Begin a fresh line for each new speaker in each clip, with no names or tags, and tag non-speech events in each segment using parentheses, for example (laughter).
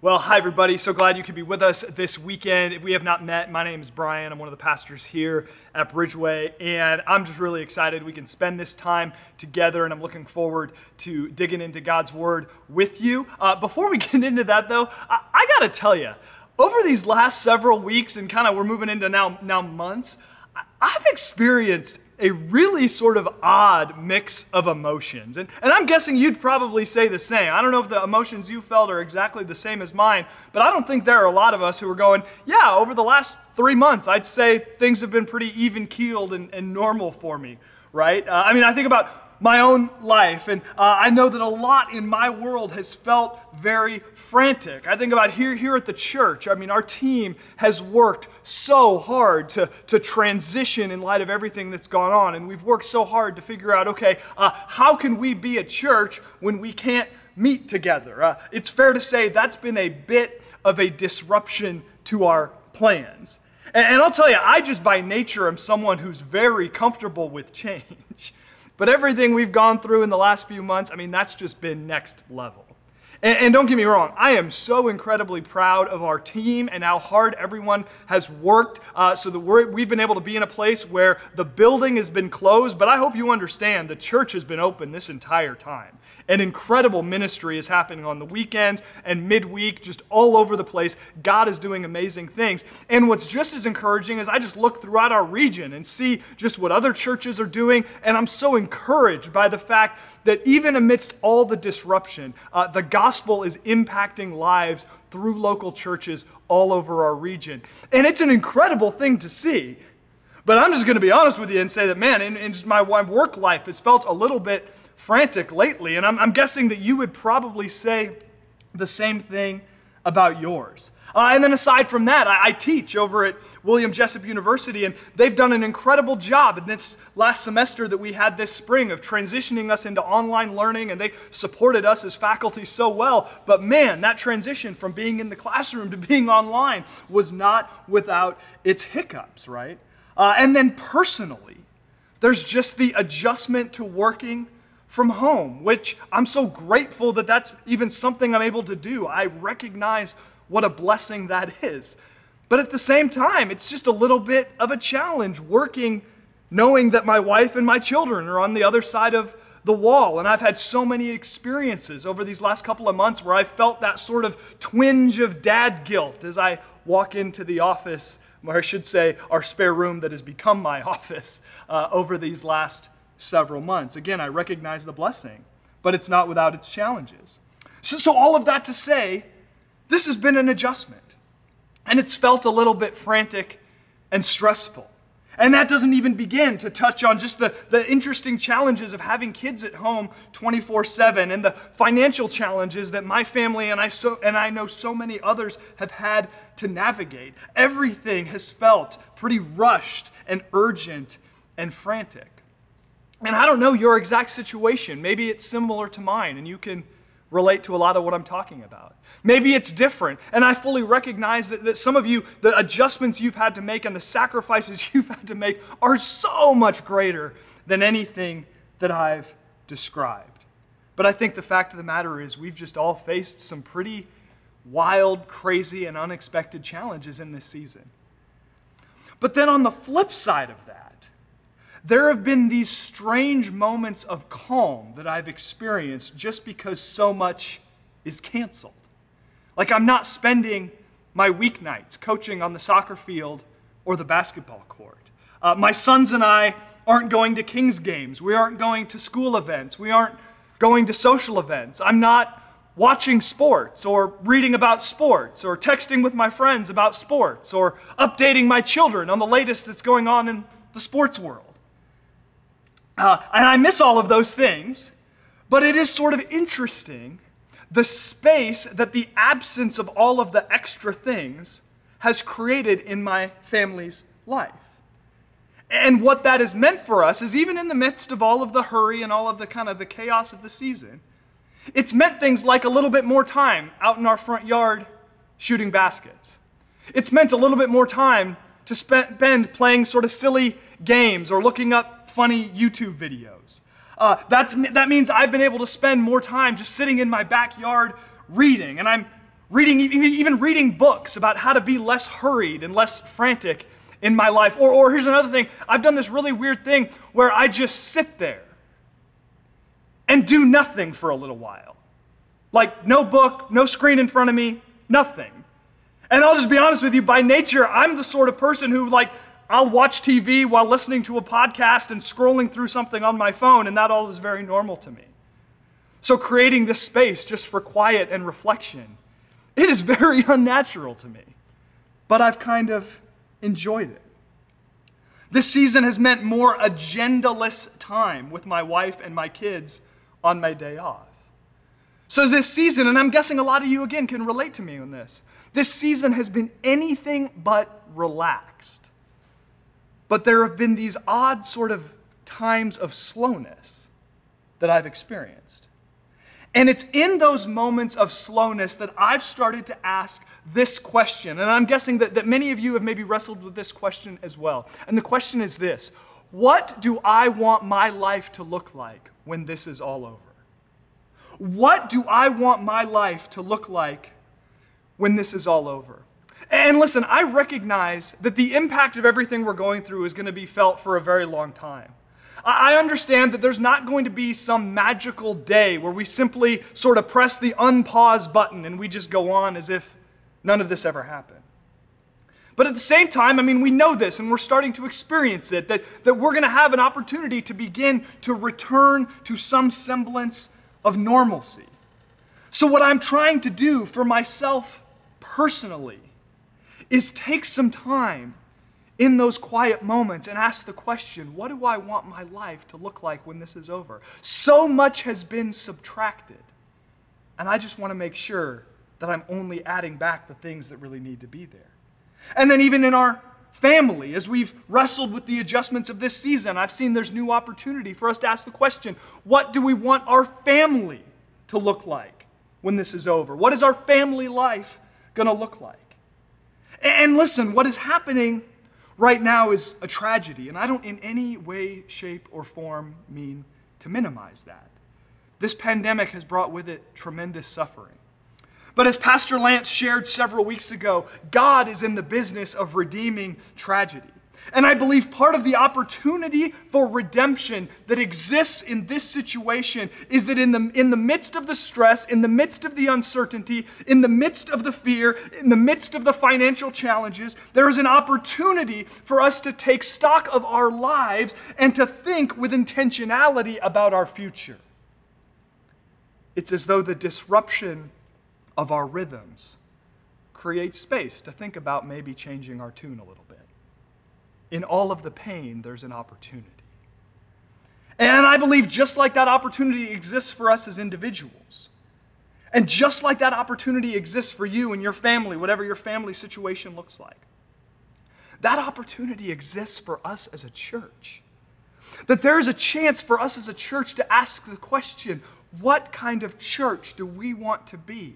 Well, hi, everybody. So glad you could be with us this weekend. If we have not met, my name is Brian. I'm one of the pastors here at Bridgeway, and I'm just really excited we can spend this time together, and I'm looking forward to digging into God's Word with you. Uh, before we (laughs) get into that, though, I, I got to tell you, over these last several weeks, and kind of we're moving into now, now months, I, I've experienced a really sort of odd mix of emotions. And, and I'm guessing you'd probably say the same. I don't know if the emotions you felt are exactly the same as mine, but I don't think there are a lot of us who are going, yeah, over the last three months, I'd say things have been pretty even keeled and, and normal for me, right? Uh, I mean, I think about my own life. And uh, I know that a lot in my world has felt very frantic. I think about here, here at the church. I mean, our team has worked so hard to, to transition in light of everything that's gone on. And we've worked so hard to figure out okay, uh, how can we be a church when we can't meet together? Uh, it's fair to say that's been a bit of a disruption to our plans. And, and I'll tell you, I just by nature am someone who's very comfortable with change. But everything we've gone through in the last few months, I mean, that's just been next level. And, and, don't get me wrong, I am so incredibly proud of our team and how hard everyone has worked uh, so that we have been able to be in a place where the building has been closed. But I hope you understand the church has been open this entire time. An incredible ministry is happening on the weekends and midweek, just all over the place. God is doing amazing things. And what's just as encouraging is I just look throughout our region and see just what other churches are doing. And I'm so encouraged by the fact that even amidst all the disruption, uh, the gospel is impacting lives through local churches all over our region. And it's an incredible thing to see. But I'm just going to be honest with you and say that, man, in, in my work life has felt a little bit frantic lately, and I'm, I'm guessing that you would probably say the same thing about yours. Uh, and then aside from that, I, I, teach over at William Jessup University, and they've done an incredible job in this last semester that we had this spring of transitioning us into online learning, and they supported us as faculty so well. But man, that transition from being in the classroom (laughs) to being online was not without its hiccups, right? Uh, and then personally, there's just the adjustment to working from home, which I'm so grateful that that's even something I'm able to do. I recognize what a blessing that is. But at the same time, it's just a little bit of a challenge working knowing that my wife and my children are on the other side of the wall. And I've had so many experiences over these last couple of months where I felt that sort of twinge of dad guilt as I walk into the office, or I should say, our spare room that has become my (laughs) office uh, over these last several months. Again, I recognize the blessing, but it's not without its challenges. So, so all of that to say, this has been an adjustment. And it's felt a little bit frantic and stressful. And that doesn't even begin to touch on just the, the interesting challenges of having kids at home 24 7 and the financial challenges that my family and I, so, and I know so many others have had to navigate. Everything has felt pretty rushed and urgent and frantic. And I don't know your exact situation. Maybe it's similar to mine, and you can relate to a lot of what I'm talking about. Maybe it's different, and I fully recognize that, that some of you, the adjustments you've had to make and the sacrifices (laughs) you've had to make are so much greater than anything that I've described. But I think the fact of the matter is, we've just all faced some pretty wild, crazy, and unexpected challenges in this season. But then on the flip side of there have been these strange moments of calm that I've experienced just because so much is canceled. Like I'm not spending my weeknights coaching on the soccer field or the basketball court. Uh, my sons and I aren't going to Kings games. We aren't going to school events. We aren't going to social events. I'm not watching sports or reading about sports or texting with my friends about sports or updating my children on the latest that's going on in the sports world. Uh, and I miss all of those things, but it is sort of interesting the space that the absence of all of the extra things has created in my family's life. And what that has meant for us is even in the midst of all of the hurry and all of the kind of the chaos of the season, it's meant things like a little bit more time out in our front yard shooting baskets. It's meant a little bit more time to spend playing sort of silly games or looking up funny YouTube videos. Uh, that's, that means I've been able to spend more time just sitting in my backyard reading. And I'm Reading, even reading books about how to be less hurried and less frantic in my life. Or, or here's another thing I've done this really weird thing where I just sit there and do nothing for a little while. Like, no book, no screen in front of me, nothing. And I'll just be honest with you, by nature, I'm the sort of person who, like, I'll watch TV while listening to a podcast and scrolling through something on my phone, and that all is very normal to me. So, creating this space just for quiet and reflection, it is (laughs) very unnatural to me. But I've kind of enjoyed it. This season has meant more agendaless time with my wife and my kids on my day off. So, this season, and I'm guessing a lot of you again can relate to me on this, this season has been anything but relaxed. But there have been these odd sort of times of slowness that I've experienced. And it's in those moments of slowness that I've started to ask this question. And I'm guessing that, that many of you have maybe wrestled with this question as well. And the question is this What do I want my life to look like when this is all over? What do I want my life to look like when this is all over? And listen, I recognize that the impact of everything we're going through is going to be felt for a very long time. I understand that there's not going to be some magical day where we simply sort of press the unpause button and we just go on as if none of this ever happened. But at the same time, I mean, we know this and we're starting to experience it that, that we're going to have an opportunity to begin to return to some semblance of normalcy. So, what I'm trying to do for myself personally is take some time in those quiet moments and ask the question what do I want my life to look like when this is over? So much has been subtracted. And I just want to make sure that I'm only adding back the things that really need to be there. And then, even in our family, as we've wrestled with the adjustments of this season, I've seen there's new opportunity for us to ask the question what do we want our family to look like when this is over? What is our family life going to look like? And listen, what is happening right now is a tragedy, and I don't in any way, shape, or form mean to minimize that. This pandemic has brought with it tremendous suffering. But as Pastor Lance shared several weeks ago, God is in the business of redeeming tragedy. And I believe part of the opportunity for redemption that exists in this situation is that in the, in the midst of the stress, in the midst of the uncertainty, in the midst of the fear, in the midst of the financial challenges, there is an opportunity for us to take stock of our lives and to think with intentionality about our future. It's as though the disruption of our rhythms creates space to think about maybe changing our tune a little in all of the pain, there's an opportunity. And I believe just like that opportunity exists for us as individuals, and just like that opportunity exists for you and your family, whatever your family situation looks like, that opportunity exists for us as a church. That there is a chance for us as a church to ask the question what kind of church do we want to be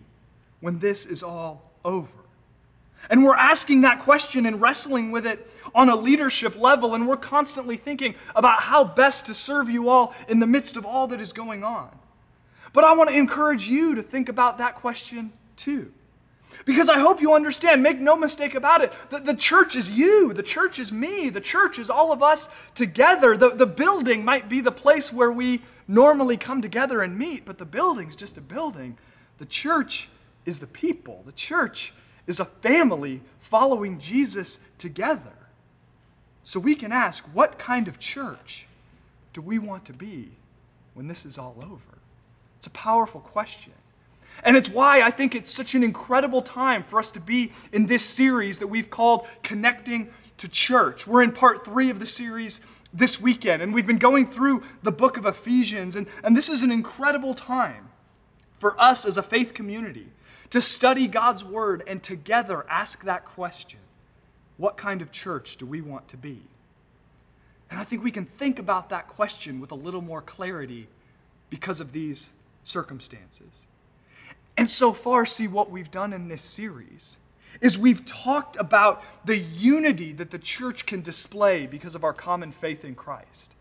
when this is all over? And we're asking that question and wrestling with it on a leadership level, and we're constantly thinking about how best to serve you all in the midst of all that is going on. But I want to encourage you to think about that question too. Because I hope you understand, make no mistake about it, that the church is you, the church is me, the church is all of us together. The, the building might be the place where we normally come together and meet, but the building's just a building. The church is the people. The church is a family following Jesus together. So we can ask, what kind of church do we want to be when this is all over? It's a powerful question. And it's why I think it's such an incredible time for us to be in this series that we've called Connecting to Church. We're in part three of the series this weekend, and we've been going through the book of Ephesians, and, and this is an incredible time for us as a faith community to study God's Word and together ask that question What kind of church do we want to be? And I think we can think about that question with a little more clarity because of these circumstances. And so far, see what we've done in this series is we've talked about the unity that the church can display because of our common faith in Christ.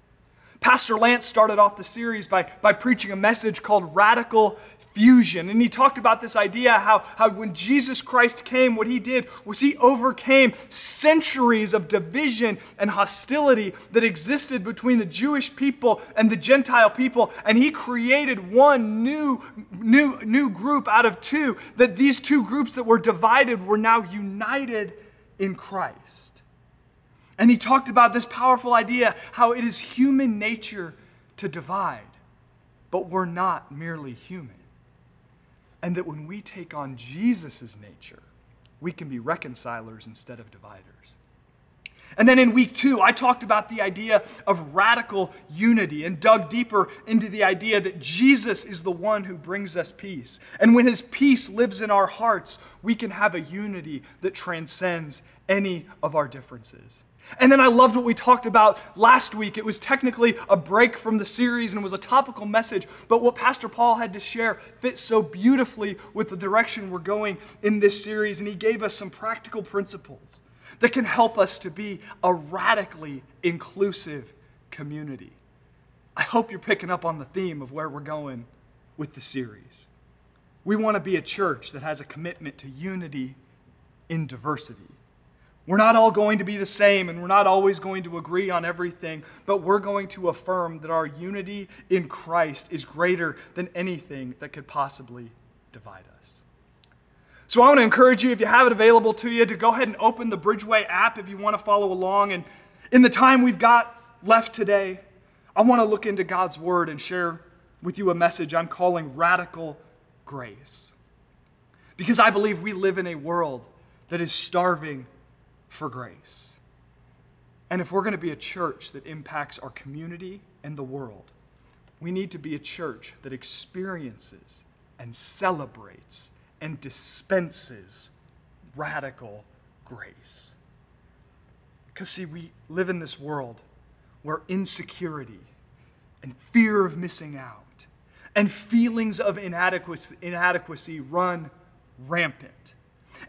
Pastor Lance started off the series by, by preaching a message called Radical fusion. And he talked about this idea how, how when Jesus Christ came, what he did was he overcame centuries of division and hostility that existed between the Jewish people and the Gentile people. And he created one new, new, new group out of two, that these two groups that were divided were now united in Christ. And he talked about this powerful idea how it is human nature to divide, but we're not merely human and that when we take on Jesus' nature, we can be reconcilers instead of dividers. And then in week two, I talked about the idea of radical unity and dug deeper into the idea that Jesus is the one who brings us peace. And when his peace lives in our hearts, we can have a unity that transcends any of our differences. And then I loved what we talked about last week. It was technically a break from the series and it was a topical message, but what Pastor Paul had to share fits so beautifully with the direction we're going in this series. And he gave us some practical principles that can help us to be a radically inclusive community. I hope you're picking up on the theme of where we're going with the series. We want to be a church that has a commitment to unity in diversity. We're not all going to be the same and we're not always going to agree on everything, but we're going to affirm that our unity in Christ is greater than anything that could possibly divide us. So I want to encourage you, if you have it available to you, to go ahead and open the Bridgeway app if you want to follow along. And in the time we've got left today, I want to look into God's Word and share with you a message I'm calling radical grace. Because I believe we live in a world that is starving for grace. And if we're going to be a church that impacts our community and the world, we need to be a church that experiences and celebrates and dispenses radical grace. Because, see, we live in this world where insecurity and fear of missing out and feelings of inadequacy, inadequacy run rampant.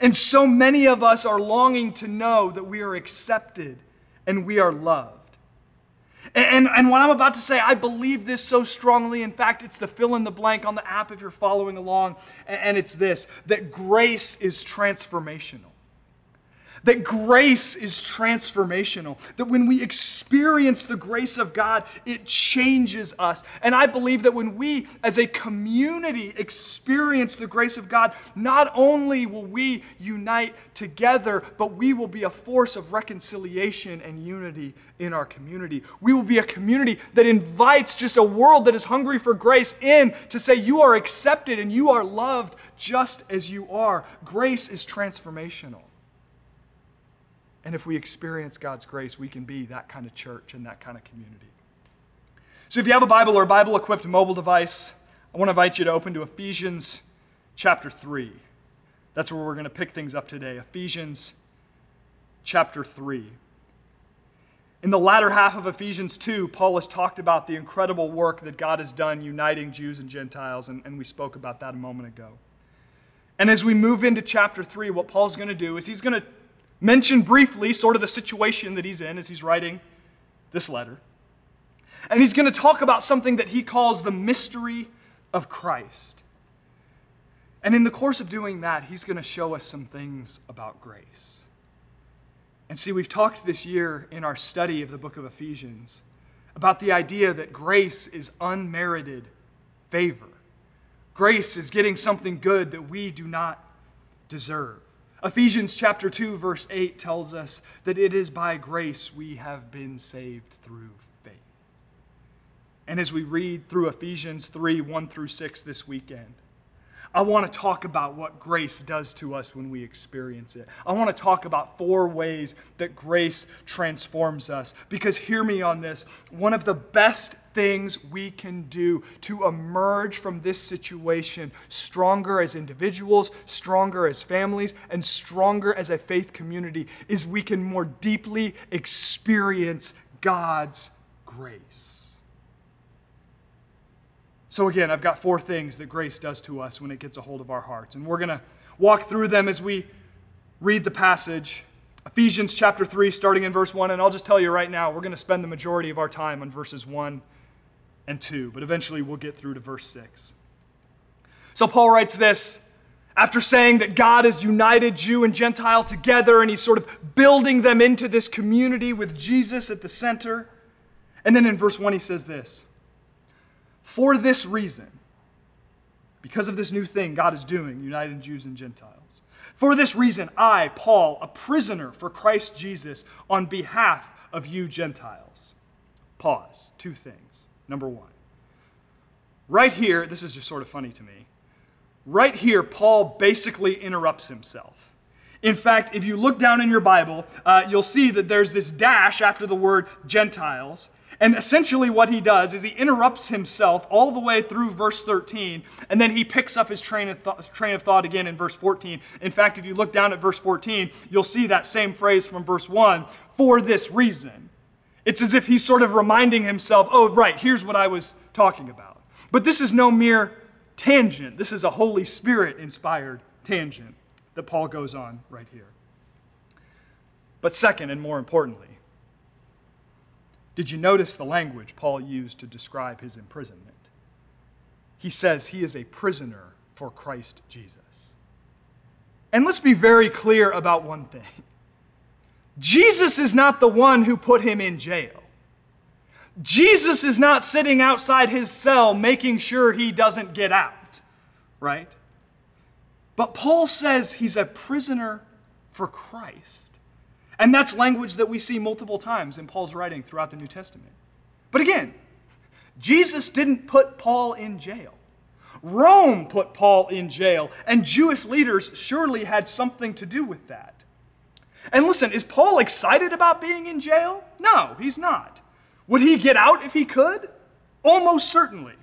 And so many of us are longing to know that we are accepted and we are loved. And, and, what I'm about to say, I believe this so strongly. In fact, it's the fill in the blank on the app if you're following along. And it's this that grace is transformational that grace is transformational, that when we experience the grace of God, it changes us. And I believe that when we as a community experience the grace of God, not only will we unite together, but we will be a force of reconciliation and unity in our community. We will be a community that invites just a world that is hungry for grace in to say, You are accepted and you are loved just as you are. Grace is transformational. And if we experience God's grace, we can be that kind of church and that kind of community. So if you have a Bible or a Bible equipped mobile device, I want to invite you to open to Ephesians chapter 3. That's where we're going to pick things up today. Ephesians chapter 3. In the latter half of Ephesians 2, Paul has talked about the incredible work that God has done uniting Jews and Gentiles, and, and we spoke about that a moment ago. And as we move into chapter 3, what Paul's going to do is he's going to mention briefly sort of the situation that he's in as he's writing this letter. And he's going to talk about something that he calls the mystery of Christ. And in the course of doing that, he's going to show us some things about grace. And see, we've talked this year in our study of the book of Ephesians about the idea that grace is unmerited favor. Grace is getting something good that we do not deserve. Ephesians chapter 2 verse 8 tells us that it is by grace we have been saved through faith. And as we read through Ephesians 3 1 through 6 this weekend, I want to talk about what grace does to us when we experience it. I want to talk about four ways that grace transforms us. Because hear me on this one of the best things we can do to emerge from this situation stronger as individuals, stronger as families, and stronger as a faith community is we can more deeply experience God's grace. So, again, I've got four things that grace does to us when it gets a hold of our hearts. And we're going to walk through them as we read the passage. Ephesians chapter 3, starting in verse 1. And I'll just tell you right now, we're going to spend the majority of our time on verses 1 and 2, but eventually we'll get through to verse 6. So Paul writes this after saying that God has united Jew and Gentile together and he's sort of building them into this community with Jesus at the center. And then in verse 1, he says this For this reason, because of this new thing God is doing, uniting Jews and Gentiles, for this reason, I, Paul, a prisoner for Christ Jesus, on behalf of you Gentiles. Pause. Two things. Number one, right here, this is just sort of funny to me. Right here, Paul basically interrupts himself. In fact, if you look down in your Bible, uh, you'll see that there's this dash after the word Gentiles. And essentially, what he does is he interrupts himself all the way through verse 13, and then he picks up his train of, th- train of thought again in verse 14. In fact, if you look down at verse 14, you'll see that same phrase from verse 1 for this reason. It's as if he's sort of reminding himself, oh, right, here's what I was talking about. But this is no mere tangent, this is a Holy Spirit inspired tangent that Paul goes on right here. But second, and more importantly, did you notice the language Paul used to describe his imprisonment? He says he is a prisoner for Christ Jesus. And let's be very clear about one thing Jesus is not the one who put him in jail. Jesus is not sitting outside his cell making sure he doesn't get out, right? But Paul says he's a prisoner for Christ. And that's language that we see multiple times in Paul's writing throughout the New Testament. But again, Jesus didn't put Paul in jail. Rome put Paul in jail, and Jewish leaders surely had something to do with that. And listen, is Paul excited about being in jail? No, he's not. Would he get out if he could? Almost certainly.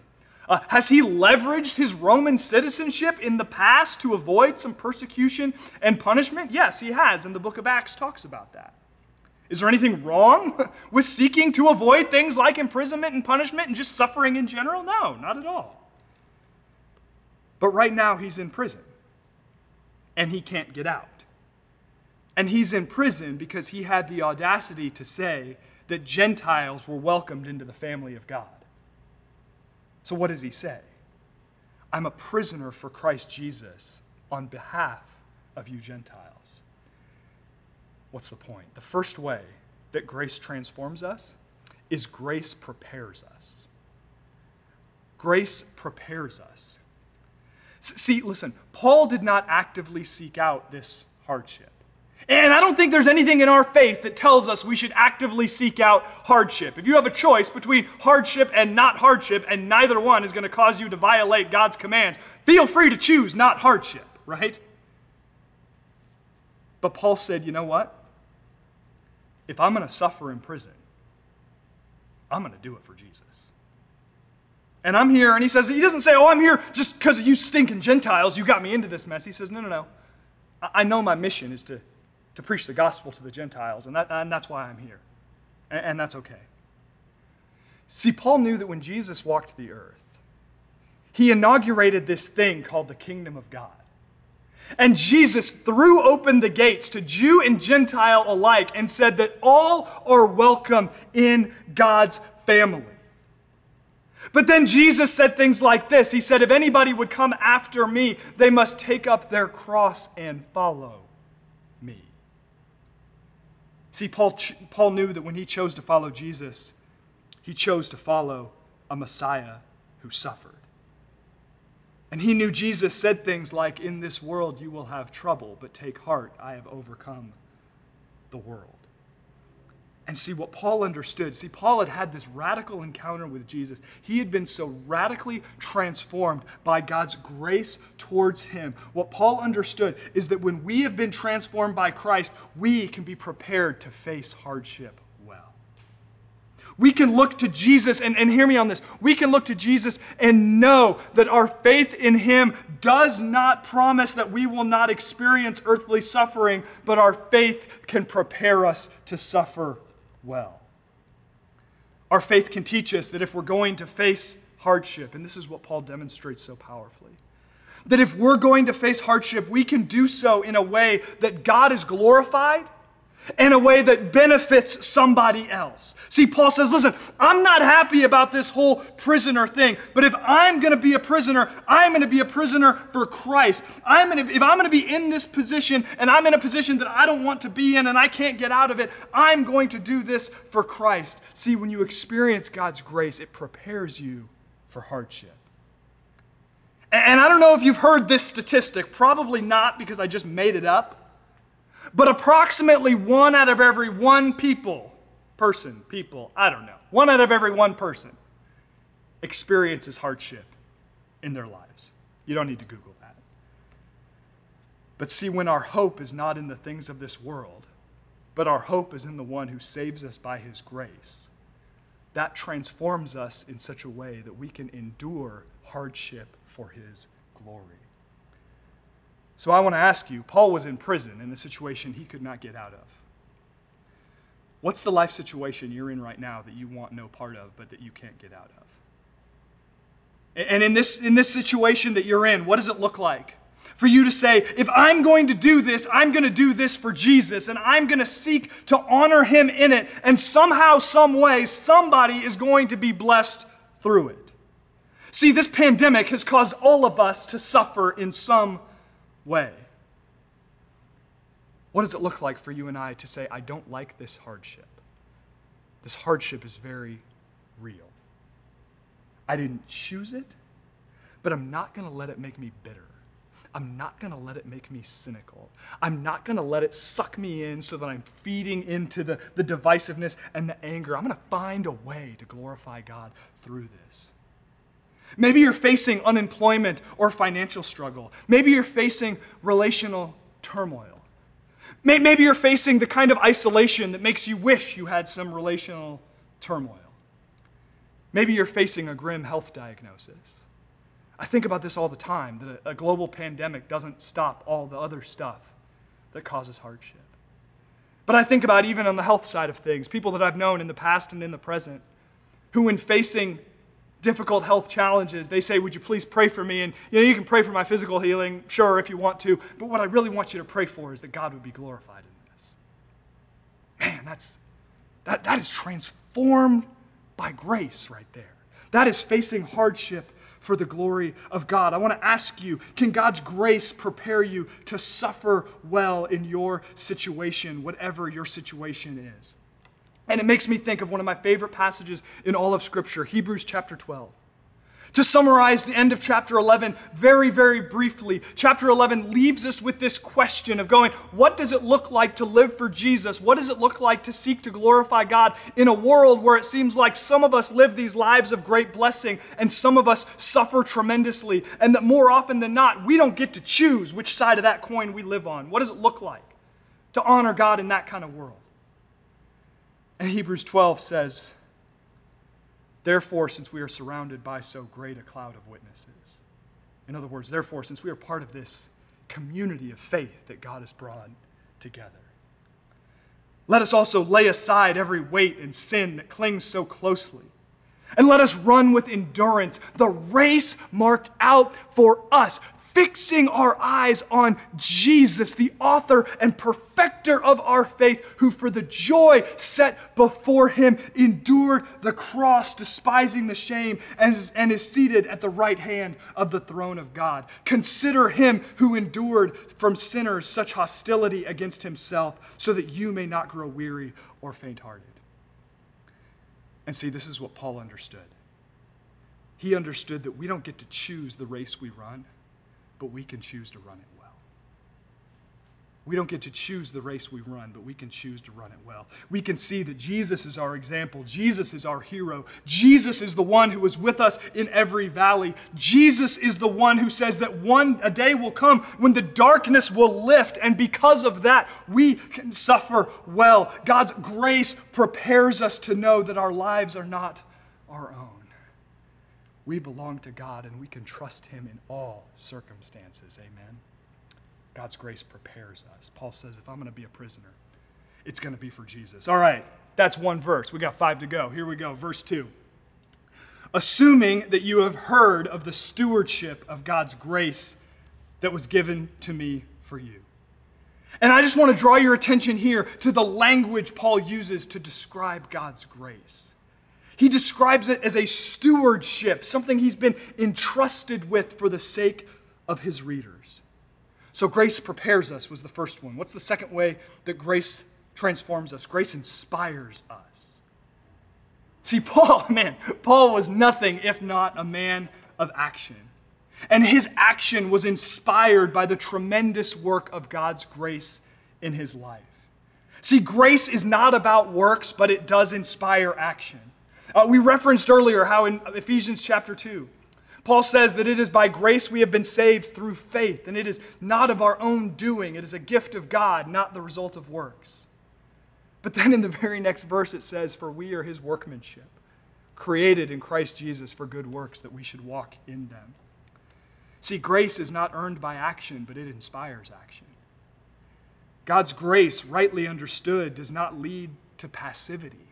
Uh, has he leveraged his Roman citizenship in the past to avoid some persecution and punishment? Yes, he has, and the book of Acts talks about that. Is there anything wrong (laughs) with seeking to avoid things like imprisonment and punishment and just suffering in general? No, not at all. But right now, he's in prison, and he can't get out. And he's in prison because he had the audacity to say that Gentiles were welcomed into the family of God. So, what does he say? I'm a prisoner for Christ Jesus on behalf of you Gentiles. What's the point? The first way that grace transforms us is grace prepares us. Grace prepares us. See, listen, Paul did not actively seek out this hardship. And I don't think there's anything in our faith that tells us we should actively seek out hardship. If you have a choice between hardship and not hardship, and neither one is going to cause you to violate God's commands, feel free to choose not hardship, right? But Paul said, you know what? If I'm going to suffer in prison, I'm going to do it for Jesus. And I'm here, and he says, he doesn't say, oh, I'm here just because of you stinking Gentiles. You got me into this mess. He says, no, no, no. I know my mission is to to preach the gospel to the Gentiles, and, that, and that's why I'm here. And, and that's okay. See, Paul knew that when Jesus walked the earth, he inaugurated this thing called the kingdom of God. And Jesus threw open the gates to Jew and Gentile alike and said that all are welcome in God's family. But then Jesus said things like this He said, If anybody would come after me, they must take up their cross and follow. See, Paul, Paul knew that when he chose to follow Jesus, he chose to follow a Messiah who suffered. And he knew Jesus said things like, In this world you will have trouble, but take heart, I have overcome the world. And see what Paul understood. See, Paul had had this radical encounter with Jesus. He had been so radically transformed by God's grace towards him. What Paul understood is that when we have been transformed by Christ, we can be prepared to face hardship well. We can look to Jesus, and, and hear me on this. We can look to Jesus and know that our faith in him does not promise that we will not experience earthly suffering, but our faith can prepare us to suffer well. Our faith can teach us that if we're going to face hardship, and this is what Paul demonstrates so powerfully, that if we're going to face hardship, we can do so in a way that God is glorified, in a way that benefits somebody else. See, Paul says, listen, I'm not happy about this whole prisoner thing, but if I'm going to be a prisoner, I'm going to be a prisoner for Christ. I'm going to, if I'm going to be in this position and I'm in a position that I don't want to be in and I can't get out of it, I'm going to do this for Christ. See, when you experience God's grace, it prepares you for hardship. And I don't know if you've heard this statistic, probably not because I just made it up. But approximately one out of every one people, person, people, I don't know, one out of every one person experiences hardship in their lives. You don't need to Google that. But see, when our hope is not in the things of this world, but our hope is in the one who saves us by his grace, that transforms us in such a way that we can endure hardship for his glory. So I want to ask you Paul was in prison in a situation he could not get out of. What's the life situation you're in right now that you want no part of, but that you can't get out of? And in this, in this situation that you're in, what does it look like? For you to say, if I'm going to do this, I'm going to do this for Jesus, and I'm going to seek to honor him in it, and somehow, some way, somebody is going to be blessed through it. See, this pandemic has caused all of us to suffer in some way. What does it look like for you and I to say, I don't like this hardship? This hardship is very real. I didn't choose it, but I'm not going to let it make me bitter. I'm not going to let it make me cynical. I'm not going to let it suck me in so that I'm feeding into the, the divisiveness and the anger. I'm going to find a way to glorify God through this. Maybe you're facing unemployment or financial struggle. Maybe you're facing relational turmoil. Maybe you're facing the kind of isolation that makes you wish you had some relational turmoil. Maybe you're facing a grim health diagnosis. I think about this all the time that a global pandemic doesn't stop all the other stuff that causes hardship. But I think about even on the health side of things, people that I've known in the past and in the present who, in facing difficult health challenges, they say, Would you please pray for me? And you know, you can pray for my physical healing, sure, if you want to, but what I really want you to pray for is that God would be glorified in this. Man, that's that, that is transformed by grace right there. That is facing hardship for the glory of God. I want to ask you can God's grace prepare you to suffer well in your situation, whatever your situation is? And it makes me think of one of my favorite passages in all of Scripture, Hebrews chapter 12. To summarize the end of chapter 11 very, very briefly, chapter 11 leaves us with this question of going, what does it look like to live for Jesus? What does it look like to seek to glorify God in a world where it seems like some of us live these lives of great blessing and some of us suffer tremendously, and that more often than not, we don't get to choose which side of that coin we live on? What does it look like to honor God in that kind of world? And Hebrews 12 says, Therefore, since we are surrounded by so great a cloud of witnesses, in other words, therefore, since we are part of this community of faith that God has brought together, let us also lay aside every weight and sin that clings so closely. And let us run with endurance the race marked out for us, fixing our eyes on Jesus, the author and perfecter of our faith, who for the joy set before him endured the cross, despising the shame, and is, and is seated at the right hand of the throne of God. Consider him who endured from sinners such hostility against himself, so that you may not grow weary or faint hearted. And see, this is what Paul understood. He understood that we don't get to choose the race we run but we can choose to run it well. We don't get to choose the race we run, but we can choose to run it well. We can see that Jesus is our example. Jesus is our hero. Jesus is the one who is with us in every valley. Jesus is the one who says that one a day will come when the darkness will lift, and because of that, we can suffer well. God's grace prepares us to know that our lives are not our own. We belong to God and we can trust Him in all circumstances. Amen. God's grace prepares us. Paul says, if I'm going to be a prisoner, it's going to be for Jesus. All right, that's one verse. We got five to go. Here we go. Verse 2. Assuming that you have heard of the stewardship of God's grace that was given to me for you. And I just want to draw your attention here to the language Paul uses to describe God's grace. He describes it as a stewardship, something he's been entrusted with for the sake of his readers. So, grace prepares us was the first one. What's the second way that grace transforms us? Grace inspires us. See, Paul, (laughs) man, Paul was nothing if not a man of action. And his action was inspired by the tremendous work of God's grace in his life. See, grace is not about works, but it does inspire action. Uh, we referenced earlier how in Ephesians chapter 2, Paul says that it is by grace we have been saved through faith, and it is not of our own doing. It is a gift of God, not the result of works. But then in the very next verse it says, For we are his workmanship, created in Christ Jesus for good works, that we should walk in them. See, grace is not earned by action, but it inspires action. God's grace, rightly understood, does not lead to passivity,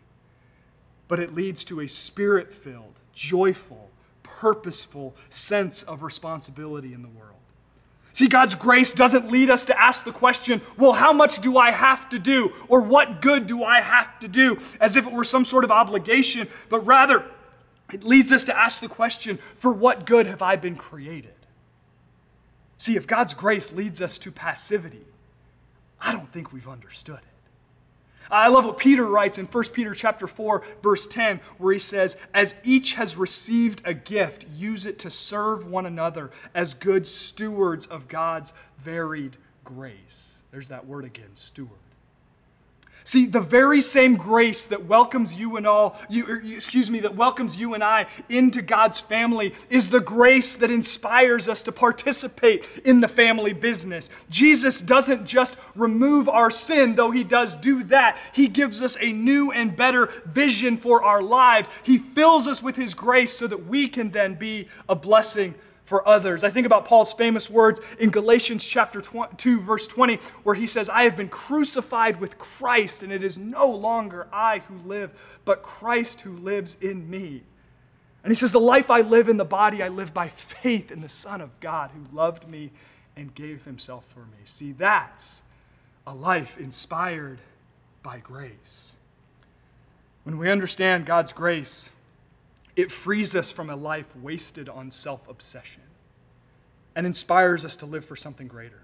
but it leads to a spirit filled, joyful, purposeful sense of responsibility in the world. See, God's grace doesn't lead us to ask the question, well, how much do I have to do? Or what good do I have to do? As if it were some sort of obligation, but rather, it leads us to ask the question, for what good have I been created? See, if God's grace leads us to passivity, I don't think we've understood it. I love what Peter writes in 1 Peter chapter 4 verse 10 where he says, "As each has received a gift, use it to serve one another as good stewards of God's varied grace." There's that word again, steward. See, the very same grace that welcomes you and all, you, er, excuse me, that welcomes you and I into God's family is the grace that inspires us to participate in the family business. Jesus doesn't just remove our sin, though he does do that. He gives us a new and better vision for our lives. He fills us with his grace so that we can then be a blessing for others. I think about Paul's famous words in Galatians chapter 2 verse 20 where he says, "I have been crucified with Christ and it is no longer I who live, but Christ who lives in me." And he says, "The life I live in the body I live by faith in the Son of God who loved me and gave himself for me." See, that's a life inspired by grace. When we understand God's grace, it frees us from a life wasted on self obsession and inspires us to live for something greater.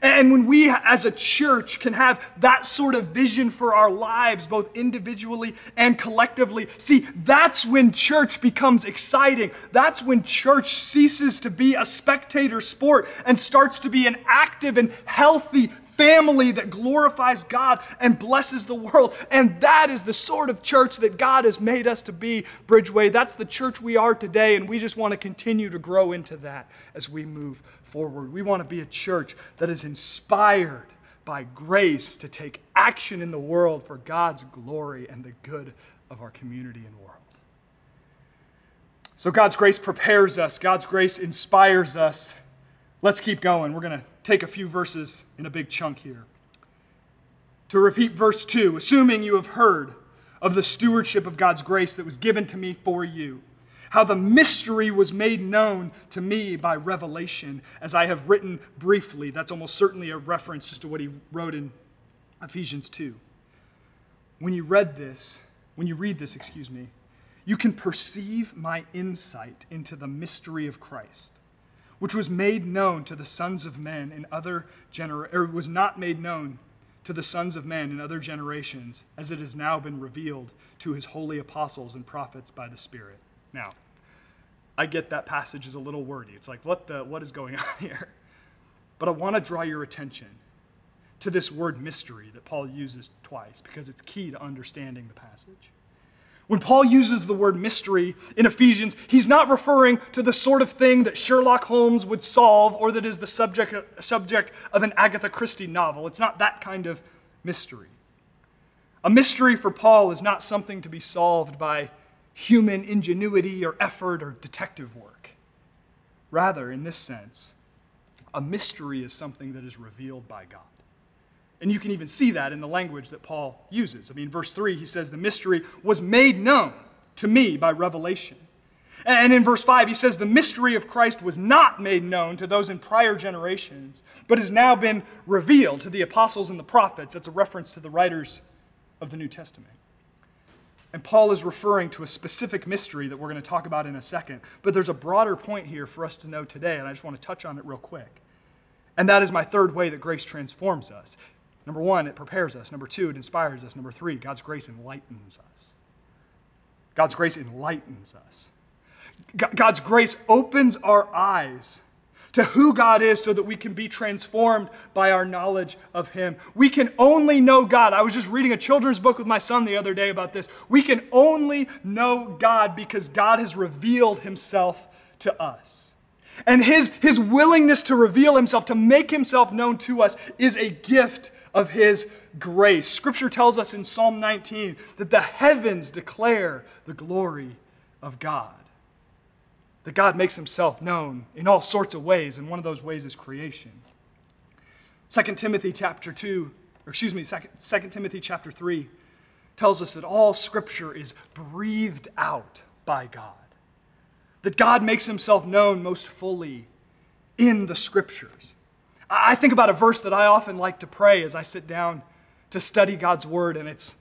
And when we as a church can have that sort of vision for our lives, both individually and collectively, see, that's when church becomes exciting. That's when church ceases to be a spectator sport and starts to be an active and healthy family that glorifies God and blesses the world. And that is the sort of church that God has made us to be, Bridgeway. That's the church we are today, and we just want to continue to grow into that as we move forward. We want to be a church that is inspired by grace to take action in the world for God's glory and the good of our community and world. So God's grace prepares us, God's grace inspires us. Let's keep going. We're going to take a few verses in a big chunk here. To repeat verse 2 assuming you have heard of the stewardship of God's grace that was given to me for you, how the mystery was made known to me by revelation, as I have written briefly. That's almost certainly a reference just to what he wrote in Ephesians 2. When you read this, when you read this, excuse me, you can perceive my insight into the mystery of Christ which was made known to the sons of men in other gener- or was not made known to the sons of men in other generations, as it has now been revealed to his holy apostles and prophets by the Spirit. Now, I get that passage is a little wordy. It's like, what the what is going (laughs) on here? But I want to draw your attention to this word mystery that Paul uses twice because it's key to understanding the passage. When Paul uses the word mystery in Ephesians, he's not referring to the sort of thing that Sherlock Holmes would solve or that is the subject, subject of an Agatha Christie novel. It's not that kind of mystery. A mystery for Paul is not something to be solved by human ingenuity or effort or detective work. Rather, in this sense, a mystery is something that is revealed by God. And you can even see that in the language that Paul uses. I mean, verse 3, he says, The mystery was made known to me by revelation. And in verse 5, he says, The mystery of Christ was not made known to those in prior generations, but has now been revealed to the apostles and the prophets. That's a reference to the writers of the New Testament. And Paul is referring to a specific mystery that we're going to talk about in a second. But there's a broader point here for us to know today, and I just want to touch on it real quick. And that is my third way that grace transforms us. Number one, it prepares us. Number two, it inspires us. Number three, God's grace enlightens us. God's grace enlightens us. God's grace opens our eyes to who God is so that we can be transformed by our knowledge of Him. We can only know God. I was just reading a children's book with my son the other day about this. We can only know God because God has revealed Himself to us. And his, his willingness to reveal Himself, to make Himself known to us, is a gift of His grace. Scripture tells us in Psalm 19 that the heavens declare the glory of God that God makes himself known in all sorts of ways, and one of those ways is creation. 2 Timothy chapter 2, or excuse me, 2 Timothy chapter 3 tells us that all scripture is breathed out by God. That God makes himself known most fully in the scriptures. I think about a verse that I often like to pray as I sit down to study God's word, and it's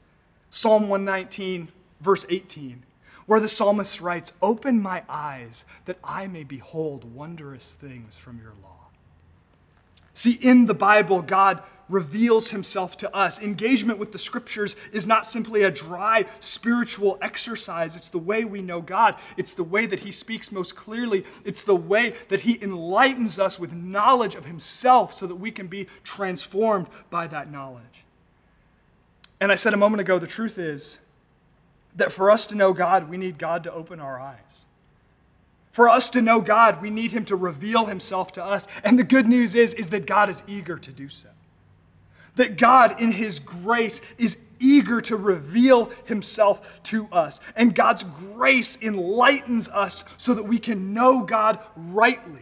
Psalm 119, verse 18 where the psalmist writes, Open my eyes that I may behold wondrous things from your law. See, in the Bible, God reveals himself to us. Engagement with the scriptures is not simply a dry spiritual exercise. It's the way we know God. It's the way that he speaks most clearly. It's the way that he enlightens us with knowledge of himself so that we can be transformed by that knowledge. And I said a moment ago, the truth is, that for us to know God, we need God to open our eyes. For us to know God, we need him to reveal himself to us. And the good news is, is that God is eager to do so. That God, in his grace, is eager to reveal himself to us. And God's grace enlightens us so that we can know God rightly.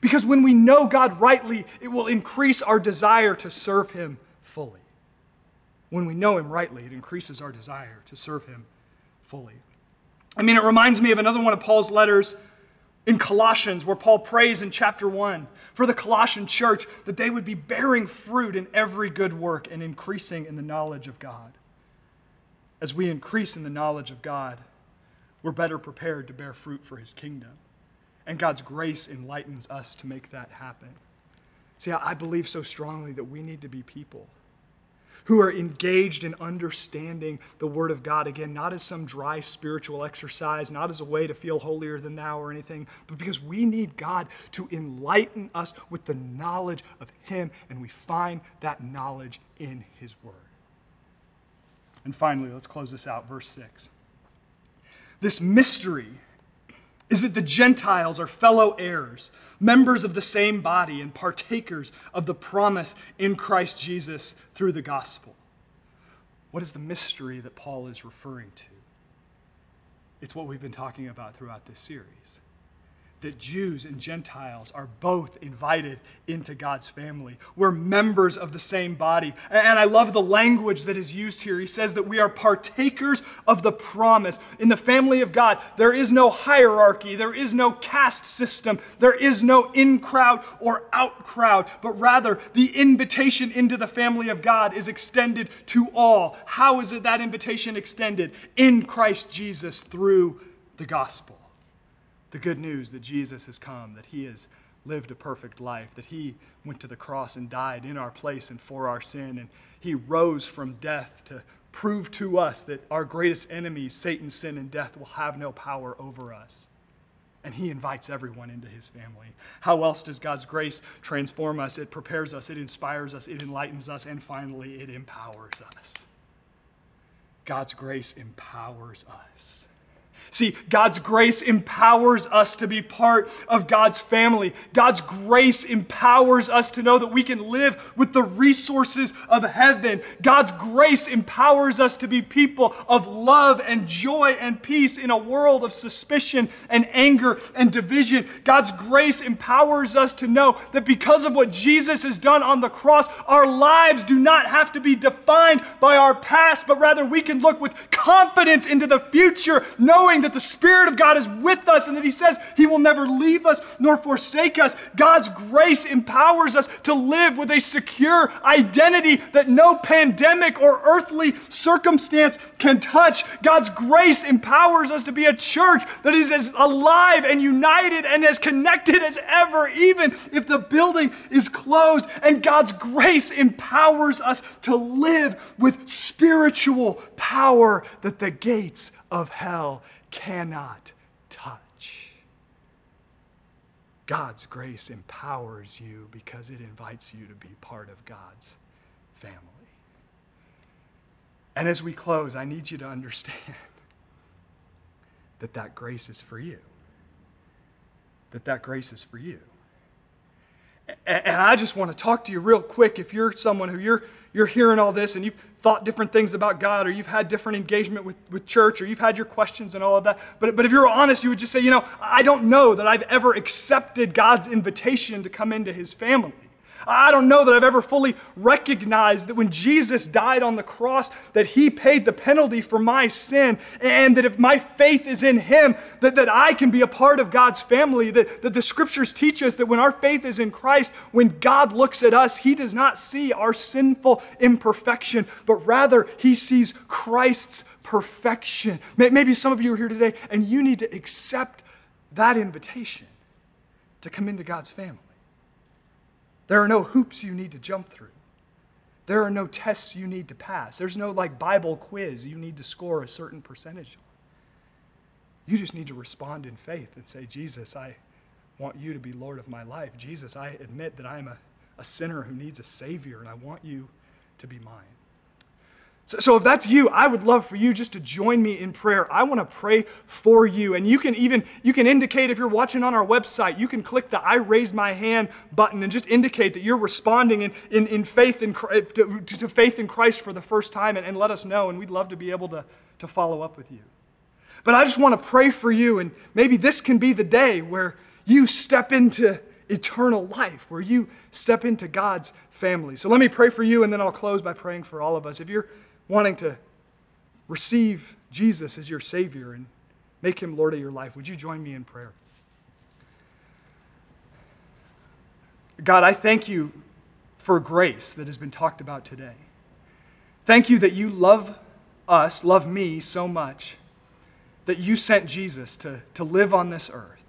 Because when we know God rightly, it will increase our desire to serve him fully. When we know him rightly, it increases our desire to serve him fully. I mean, it reminds me of another one of Paul's letters in Colossians, where Paul prays in chapter 1 for the Colossian church that they would be bearing fruit in every good work and increasing in the knowledge of God. As we increase in the knowledge of God, we're better prepared to bear fruit for his kingdom. And God's grace enlightens us to make that happen. See, I believe so strongly that we need to be people who are engaged in understanding the Word of God. Again, not as some dry spiritual exercise, not as a way to feel holier than thou or anything, but because we need God to enlighten us with the knowledge of Him, and we find that knowledge in His Word. And finally, let's close this out. Verse 6. This mystery is that the Gentiles are fellow heirs, members of the same body, and partakers of the promise in Christ Jesus through the gospel. What is the mystery that Paul is referring to? It's what we've been talking about throughout this series that Jews and Gentiles are both invited into God's family. We're members of the same body. And I love the language that is used here. He says that we are partakers of the promise. In the family of God, there is no hierarchy, there is no caste system, there is no in crowd or out crowd, but rather the invitation into the family of God is extended to all. How is it that invitation extended? In Christ Jesus through the gospel the good news that Jesus has come, that he has lived a perfect life, that he went to the cross and died in our place and for our sin, and he rose from death to prove to us that our greatest enemies, Satan, sin, and death, will have no power over us. And he invites everyone into his family. How else does God's grace transform us? It prepares us, it inspires us, it enlightens us, and finally, it empowers us. God's grace empowers us. See, God's grace empowers us to be part of God's family. God's grace empowers us to know that we can live with the resources of heaven. God's grace empowers us to be people of love and joy and peace in a world of suspicion and anger and division. God's grace empowers us to know that because of what Jesus has done on the cross, our lives do not have to be defined by our past, but rather we can look with confidence into the future, knowing knowing that the Spirit of God is with us and that He says He will never leave us nor forsake us. God's grace empowers us to live with a secure identity that no pandemic or earthly circumstance can touch. God's grace empowers us to be a church that is as alive and united and as connected as ever, even if the building is closed. And God's grace empowers us to live with spiritual power that the gates of hell cannot touch. God's grace empowers you because it invites you to be part of God's family. And as we close, I need you to understand (laughs) that that grace is for you. That that grace is for you. And I just want to talk to you real quick. If you're someone who you're, you're hearing all this and you've thought different things about God or you've had different engagement with, with church or you've had your questions and all of that, but, but if you're honest, you would just say, you know, I don't know that I've ever accepted God's invitation to come into his family. I don't know that I've ever fully recognized that when Jesus died on the cross, that he paid the penalty for my sin, and that if my faith is in him, that, that I can be a part of God's family. That, that the scriptures teach us that when our faith is in Christ, when God looks at us, he does not see our sinful imperfection, but rather he sees Christ's perfection. Maybe some of you are here today and you need to accept that invitation to come into God's family. There are no hoops you need to jump through. There are no tests you need to pass. There's no like Bible quiz you need to score a certain percentage on. You just need to respond in faith and say, Jesus, I want you to be Lord of my life. Jesus, I admit that I'm a, a sinner who needs a Savior, and I want you to be mine. So, if that's you, I would love for you just to join me in prayer. I want to pray for you. And you can even, you can indicate if you're watching on our website, you can click the I raise my hand button and just indicate that you're responding in, in, in faith in, to, to faith in Christ for the first time and, and let us know. And we'd love to be able to, to follow up with you. But I just want to pray for you. And maybe this can be the day where you step into eternal life, where you step into God's family. So let me pray for you, and then I'll close by praying for all of us. If you're wanting to receive Jesus as your Savior and make Him Lord of your life, would you join me in prayer? God, I thank you for grace that has been talked about today. Thank you that you love us, love me so much, that you sent Jesus to, to live on this earth,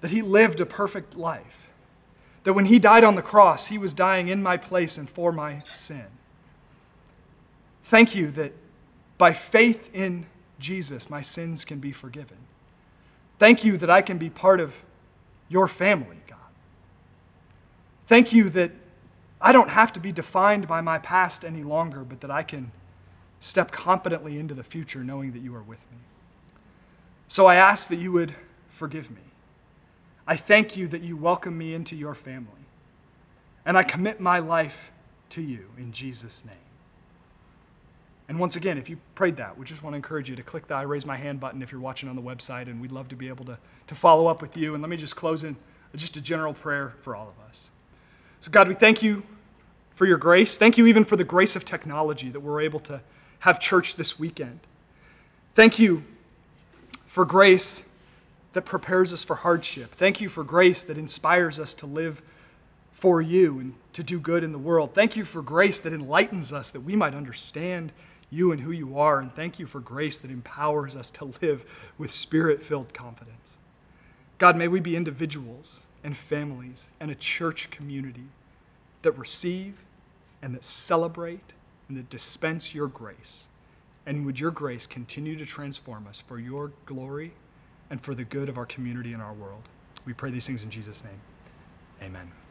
that he lived a perfect life, that when he died on the cross, he was dying in my place and for my sin. Thank you that by faith in Jesus, my sins can be forgiven. Thank you that I can be part of your family, God. Thank you that I don't have to be defined by my past any longer, but that I can step confidently into the future knowing that you are with me. So I ask that you would forgive me. I thank you that you welcome me into your family. And I commit my life to you in Jesus' name. And once again, if you prayed that, we just want to encourage you to click the I raise my hand button if you're watching on the website, and we'd love to be able to, to follow up with you. And let me just close in just a general prayer for all of us. So, God, we thank you for your grace. Thank you even for the grace of technology that we're able to have church this weekend. Thank you for grace that prepares us for hardship. Thank you for grace that inspires us to live for you and to do good in the world. Thank you for grace that enlightens us that we might understand you and who you are. And thank you for grace that empowers us to live with spirit filled confidence. God, may we be individuals and families and a church community that receive and that celebrate and that dispense your grace. And would your grace continue to transform us for your glory and for the good of our community and our world? We pray these things in Jesus' name. Amen.